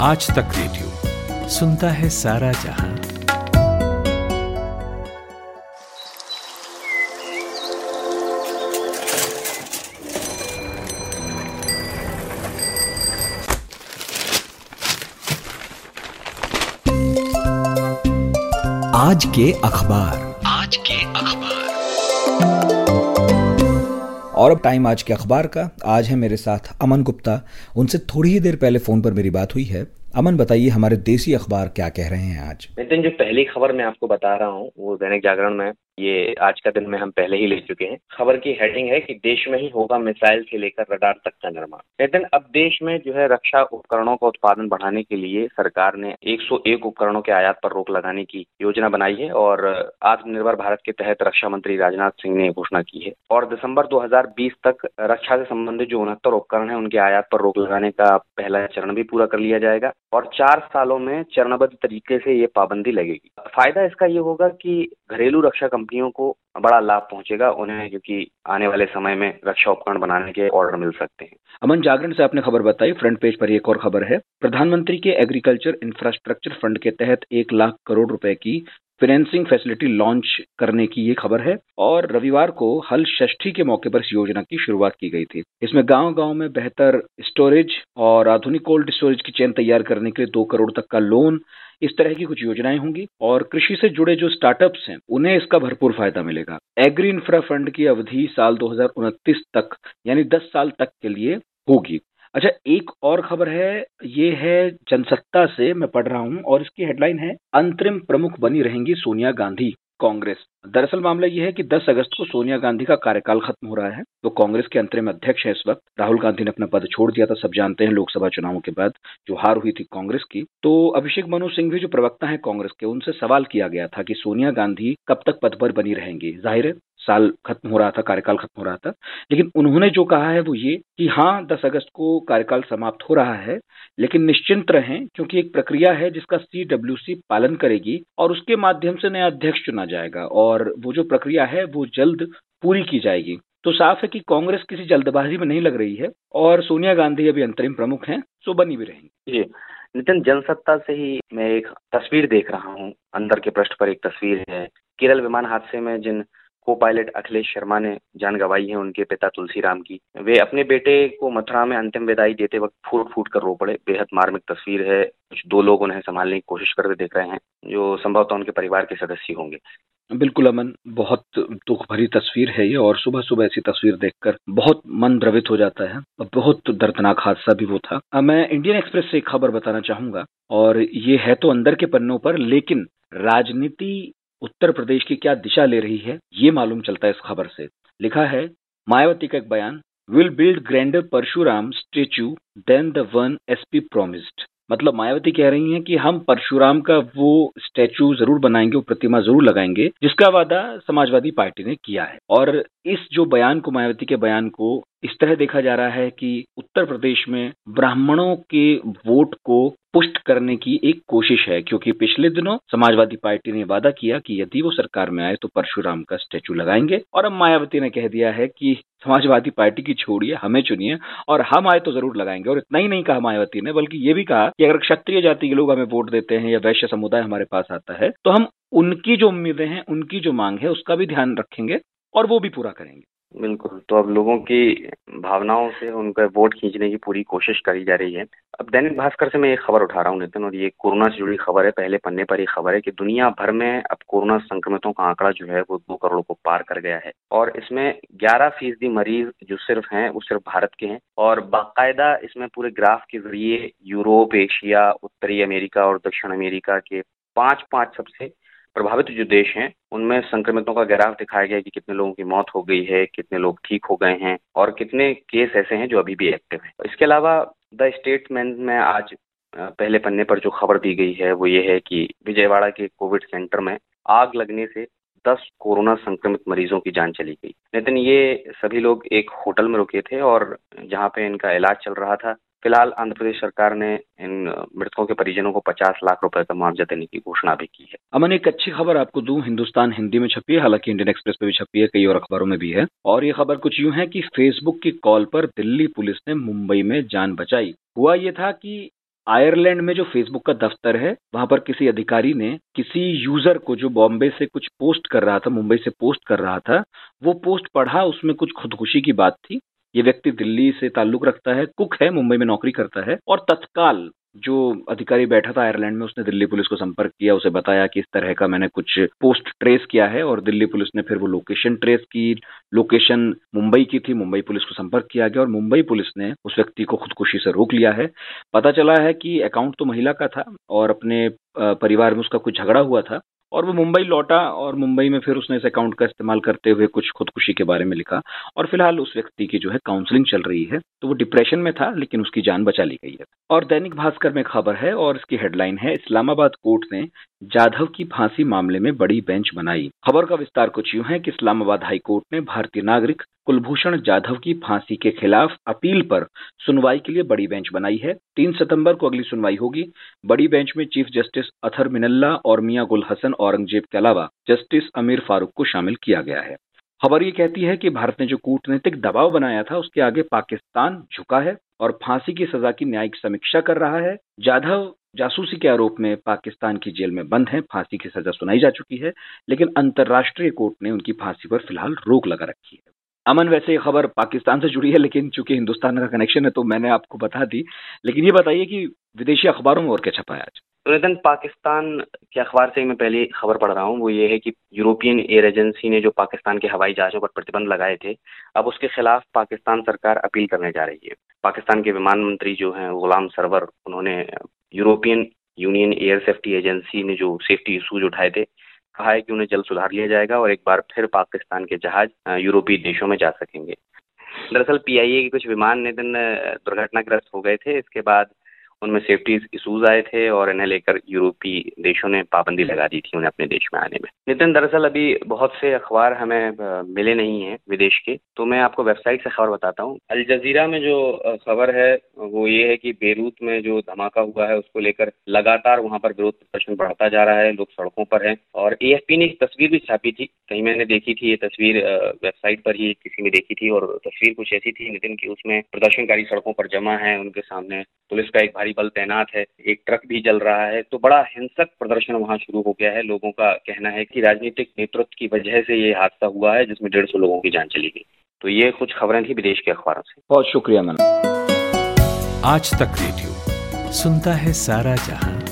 आज तक रेडियो। सुनता है सारा जहाँ। आज के अखबार। आज के अखबार। और अब टाइम आज के अखबार का। आज है मेरे साथ अमन गुप्ता। उनसे थोड़ी ही देर पहले फ़ोन पर मेरी बात हुई है। अमन, बताइए, हमारे देसी अखबार क्या कह रहे हैं आज? नितिन, जो पहली खबर मैं आपको बता रहा हूँ, वो दैनिक जागरण में ये आज का दिन में हम पहले ही ले चुके हैं। खबर की हेडिंग है कि देश में ही होगा मिसाइल से लेकर रडार तक का निर्माण। नितिन अब देश में जो है रक्षा उपकरणों का उत्पादन बढ़ाने के लिए सरकार ने 101 उपकरणों के आयात पर रोक लगाने की योजना बनाई है और आत्मनिर्भर भारत के तहत रक्षा मंत्री राजनाथ सिंह ने घोषणा की है। और दिसंबर 2020 तक रक्षा से संबंधित जो उनहत्तर उपकरण है, उनके आयात पर रोक लगाने का पहला चरण भी पूरा कर लिया जाएगा और चार सालों में चरणबद्ध तरीके से ये पाबंदी लगेगी। फ़ायदा इसका ये होगा कि घरेलू रक्षा कंपनियों को बड़ा लाभ पहुंचेगा उन्हें, क्योंकि आने वाले समय में रक्षा उपकरण बनाने के ऑर्डर मिल सकते हैं। अमन जागरण से आपने खबर बताई फ्रंट पेज पर एक और खबर है। प्रधानमंत्री के एग्रीकल्चर इंफ्रास्ट्रक्चर फंड के तहत एक लाख करोड़ रुपए की फाइनेंसिंग फैसिलिटी लॉन्च करने की ये खबर है और रविवार को हल षष्ठी के मौके पर इस योजना की शुरुआत की गई थी। इसमें गाँव गाँव में बेहतर स्टोरेज और आधुनिक कोल्ड स्टोरेज की चेन तैयार करने के लिए दो करोड़ तक का लोन इस तरह की कुछ योजनाएँ होंगी और कृषि से जुड़े जो स्टार्टअप्स हैं, उन्हें इसका भरपूर फ़ायदा मिलेगा। एग्री इंफ्रा फंड की अवधि साल दो हज़ार उनतीस तक, यानी 10 साल तक के लिए होगी। अच्छा एक और खबर है, ये है जनसत्ता से मैं पढ़ रहा हूँ और इसकी हेडलाइन है, अंतरिम प्रमुख बनी रहेंगी सोनिया गांधी, कांग्रेस। दरअसल मामला यह है कि 10 अगस्त को सोनिया गांधी का कार्यकाल खत्म हो रहा है वो कांग्रेस के अंतरिम अध्यक्ष है इस वक्त। राहुल गांधी ने अपना पद छोड़ दिया था, सब जानते हैं लोकसभा चुनावों के बाद जो हार हुई थी कांग्रेस की। तो अभिषेक मनु सिंह भी जो प्रवक्ता है कांग्रेस के, उनसे सवाल किया गया था कि सोनिया गांधी कब तक पद पर बनी रहेंगी। ज़ाहिर है साल खत्म हो रहा था, कार्यकाल खत्म हो रहा था। लेकिन उन्होंने जो कहा है वो ये कि हाँ दस अगस्त को कार्यकाल समाप्त हो रहा है, लेकिन निश्चिंत रहें, क्योंकि एक प्रक्रिया है जिसका सीडब्ल्यूसी पालन करेगी और उसके माध्यम से नया अध्यक्ष चुना जाएगा और वो जो प्रक्रिया है वो जल्द पूरी की जाएगी। तो साफ़ है कि कांग्रेस किसी जल्दबाजी में नहीं लग रही है और सोनिया गांधी अभी अंतरिम प्रमुख हैं, सो बनी भी रहेंगी। जी, नितिन, जनसत्ता से ही मैं एक तस्वीर देख रहा हूँ। अंदर के पृष्ठ पर एक तस्वीर है। केरल विमान हादसे में जिन को पायलट अखिलेश शर्मा ने जान गंवाई है उनके पिता तुलसीराम की। वे अपने बेटे को मथुरा में अंतिम विदाई देते वक्त फूट फूट कर रो पड़े। बेहद मार्मिक तस्वीर है। कुछ दो लोग उन्हें संभालने की कोशिश करते देख रहे हैं, जो संभवतः उनके परिवार के सदस्य होंगे। बिल्कुल, अमन। बहुत दुख भरी तस्वीर है ये, और सुबह सुबह ऐसी तस्वीर देखकर बहुत मन द्रवित हो जाता है, और बहुत दर्दनाक हादसा भी वो था। मैं इंडियन एक्सप्रेस से एक खबर बताना चाहूँगा, और ये है तो अंदर के पन्नों पर, लेकिन राजनीति उत्तर प्रदेश की क्या दिशा ले रही है, ये मालूम चलता है इस खबर से। लिखा है, मायावती का एक बयान will build grander Parshuram statue than the one SP promised मतलब मायावती कह रही हैं कि हम परशुराम का वो स्टैचू ज़रूर बनाएँगे, वो प्रतिमा ज़रूर लगाएँगे, जिसका वादा समाजवादी पार्टी ने किया है। और इस जो बयान को, मायावती के बयान को इस तरह देखा जा रहा है कि उत्तर प्रदेश में ब्राह्मणों के वोट को पुष्ट करने की एक कोशिश है, क्योंकि पिछले दिनों समाजवादी पार्टी ने वादा किया कि यदि वो सरकार में आए तो परशुराम का स्टेचू लगाएँगे। और अब मायावती ने कह दिया है कि समाजवादी पार्टी की छोड़िए, हमें चुनिए, और हम आए तो ज़रूर लगाएँगे। और इतना ही नहीं कहा मायावती ने, बल्कि ये भी कहा कि अगर क्षत्रिय जाति के लोग हमें वोट देते हैं या वैश्य समुदाय हमारे पास आता है तो हम उनकी जो उम्मीदें हैं, उनकी जो मांग है, उसका भी ध्यान रखेंगे और वो भी पूरा करेंगे। बिल्कुल। तो अब लोगों की भावनाओं से उनका वोट खींचने की पूरी कोशिश करी जा रही है। अब दैनिक भास्कर से मैं एक खबर उठा रहा हूँ, नितिन, और ये कोरोना से जुड़ी खबर है। पहले पन्ने पर ये खबर है कि दुनिया भर में अब कोरोना संक्रमितों का आंकड़ा जो है वो दो करोड़ को पार कर गया है। और इसमें ग्यारह फ़ीसदी मरीज़ जो सिर्फ़ हैं, वो सिर्फ़ भारत के हैं। और बाकायदा इसमें पूरे ग्राफ के ज़रिए यूरोप, एशिया, उत्तरी अमेरिका और दक्षिण अमेरिका के पाँच पाँच सबसे प्रभावित जो देश हैं, उनमें संक्रमितों का ग्राफ दिखाया गया कि कितने लोगों की मौत हो गई है, कितने लोग ठीक हो गए हैं और कितने केस ऐसे हैं जो अभी भी एक्टिव हैं। इसके अलावा द स्टेटमेंट में आज पहले पन्ने पर जो खबर दी गई है वो ये है कि विजयवाड़ा के कोविड सेंटर में आग लगने से दस कोरोना संक्रमित मरीजों की जान चली गई। नितिन ये सभी लोग एक होटल में रुके थे और जहाँ पे इनका इलाज चल रहा था फ़िलहाल आंध्र प्रदेश सरकार ने इन मृतकों के परिजनों को 50 लाख रुपए का मुआवजा देने की घोषणा भी की है। अमन, एक अच्छी खबर आपको दूँ, हिंदुस्तान हिंदी में छपी है, हालाँकि इंडियन एक्सप्रेस पे भी छपी है, कई और अखबारों में भी है। और ये खबर कुछ यूँ है कि फेसबुक की कॉल पर दिल्ली पुलिस ने मुंबई में जान बचाई। हुआ ये था कि आयरलैंड में जो फेसबुक का दफ्तर है, वहाँ पर किसी अधिकारी ने किसी यूज़र को जो बॉम्बे से कुछ पोस्ट कर रहा था, मुंबई से पोस्ट कर रहा था, वो पोस्ट पढ़ा, उसमें कुछ खुदकुशी की बात थी। ये व्यक्ति दिल्ली से ताल्लुक रखता है, कुक है, मुंबई में नौकरी करता है और तत्काल जो अधिकारी बैठा था आयरलैंड में, उसने दिल्ली पुलिस को संपर्क किया, उसे बताया कि इस तरह का मैंने कुछ पोस्ट ट्रेस किया है और दिल्ली पुलिस ने फिर वो लोकेशन ट्रेस की। लोकेशन मुंबई की थी, मुंबई पुलिस को संपर्क किया गया और मुंबई पुलिस ने उस व्यक्ति को खुदकुशी से रोक लिया है। पता चला है कि अकाउंट तो महिला का था और अपने परिवार में उसका कुछ झगड़ा हुआ था। और वो मुंबई लौटा और मुंबई में फिर उसने इस अकाउंट का इस्तेमाल करते हुए कुछ खुदकुशी के बारे में लिखा। और फ़िलहाल उस व्यक्ति की जो है काउंसलिंग चल रही है तो वो डिप्रेशन में था, लेकिन उसकी जान बचा ली गई है। और दैनिक भास्कर में खबर है और इसकी हेडलाइन है, इस्लामाबाद कोर्ट ने जाधव की फांसी मामले में बड़ी बेंच बनाई। खबर का विस्तार कुछ यूँ है कि इस्लामाबाद हाई कोर्ट ने भारतीय नागरिक कुलभूषण जाधव की फांसी के खिलाफ अपील पर सुनवाई के लिए बड़ी बेंच बनाई है। तीन सितंबर को अगली सुनवाई होगी। बड़ी बेंच में चीफ जस्टिस अथर मिनल्ला और मियाँ गुल हसन औरंगज़ेब के अलावा जस्टिस अमीर फारूक को शामिल किया गया है। खबर ये कहती है कि भारत ने जो कूटनीतिक दबाव बनाया था, उसके आगे पाकिस्तान झुका है और फांसी की सजा की न्यायिक समीक्षा कर रहा है। जाधव जासूसी के आरोप में पाकिस्तान की जेल में बंद हैं, फांसी की सजा सुनाई जा चुकी है, लेकिन अंतर्राष्ट्रीय कोर्ट ने उनकी फांसी पर फ़िलहाल रोक लगा रखी है। अमन वैसे ये खबर पाकिस्तान से जुड़ी है, लेकिन चूँकि हिंदुस्तान का कनेक्शन है तो मैंने आपको बता दी। लेकिन ये बताइए कि विदेशी अखबारों में और क्या छपा है आज? तो पाकिस्तान के अखबार से मैं पहली खबर पढ़ रहा हूँ। वो ये है कि यूरोपियन एयर एजेंसी ने जो पाकिस्तान के हवाई जहाज़ों पर प्रतिबंध लगाए थे, अब उसके खिलाफ पाकिस्तान सरकार अपील करने जा रही है। पाकिस्तान के विमान मंत्री जो हैं, गुलाम सरवर, उन्होंने European Union air safety agency ने जो सेफ्टी इशूज उठाए थे कहा है कि उन्हें जल्द सुधार लिया जाएगा और एक बार फिर पाकिस्तान के जहाज़ यूरोपीय देशों में जा सकेंगे। दरअसल पीआईए के कुछ विमान नितिन दुर्घटनाग्रस्त हो गए थे। इसके बाद उनमें सेफ्टी इशूज आए थे और इन्हें लेकर यूरोपीय देशों ने पाबंदी लगा दी थी उन्हें अपने देश में आने में। नितिन, दरअसल अभी बहुत से अखबार हमें मिले नहीं हैं विदेश के तो मैं आपको वेबसाइट से खबर बताता हूँ। अल जजीरा में जो खबर है, वो ये है कि बेरूत में जो धमाका हुआ है, उसको लेकर लगातार वहाँ पर विरोध प्रदर्शन बढ़ता जा रहा है, लोग सड़कों पर हैं और एएफपी ने एक तस्वीर भी छापी थी। कहीं मैंने देखी थी ये तस्वीर वेबसाइट पर ही किसी ने देखी थी और तस्वीर कुछ ऐसी थी, नितिन, की उसमें प्रदर्शनकारी सड़कों पर जमा है, उनके सामने पुलिस का एक भारी भारी बल तैनात है एक ट्रक भी जल रहा है तो बड़ा हिंसक प्रदर्शन वहाँ शुरू हो गया है। लोगों का कहना है कि राजनीतिक नेतृत्व की वजह से ये हादसा हुआ है जिसमें डेढ़ सौ लोगों की जान चली गई। तो ये कुछ खबरें थी विदेश के अखबारों से। बहुत शुक्रिया मैम आज तक रेडियो सुनता है सारा जहाँ।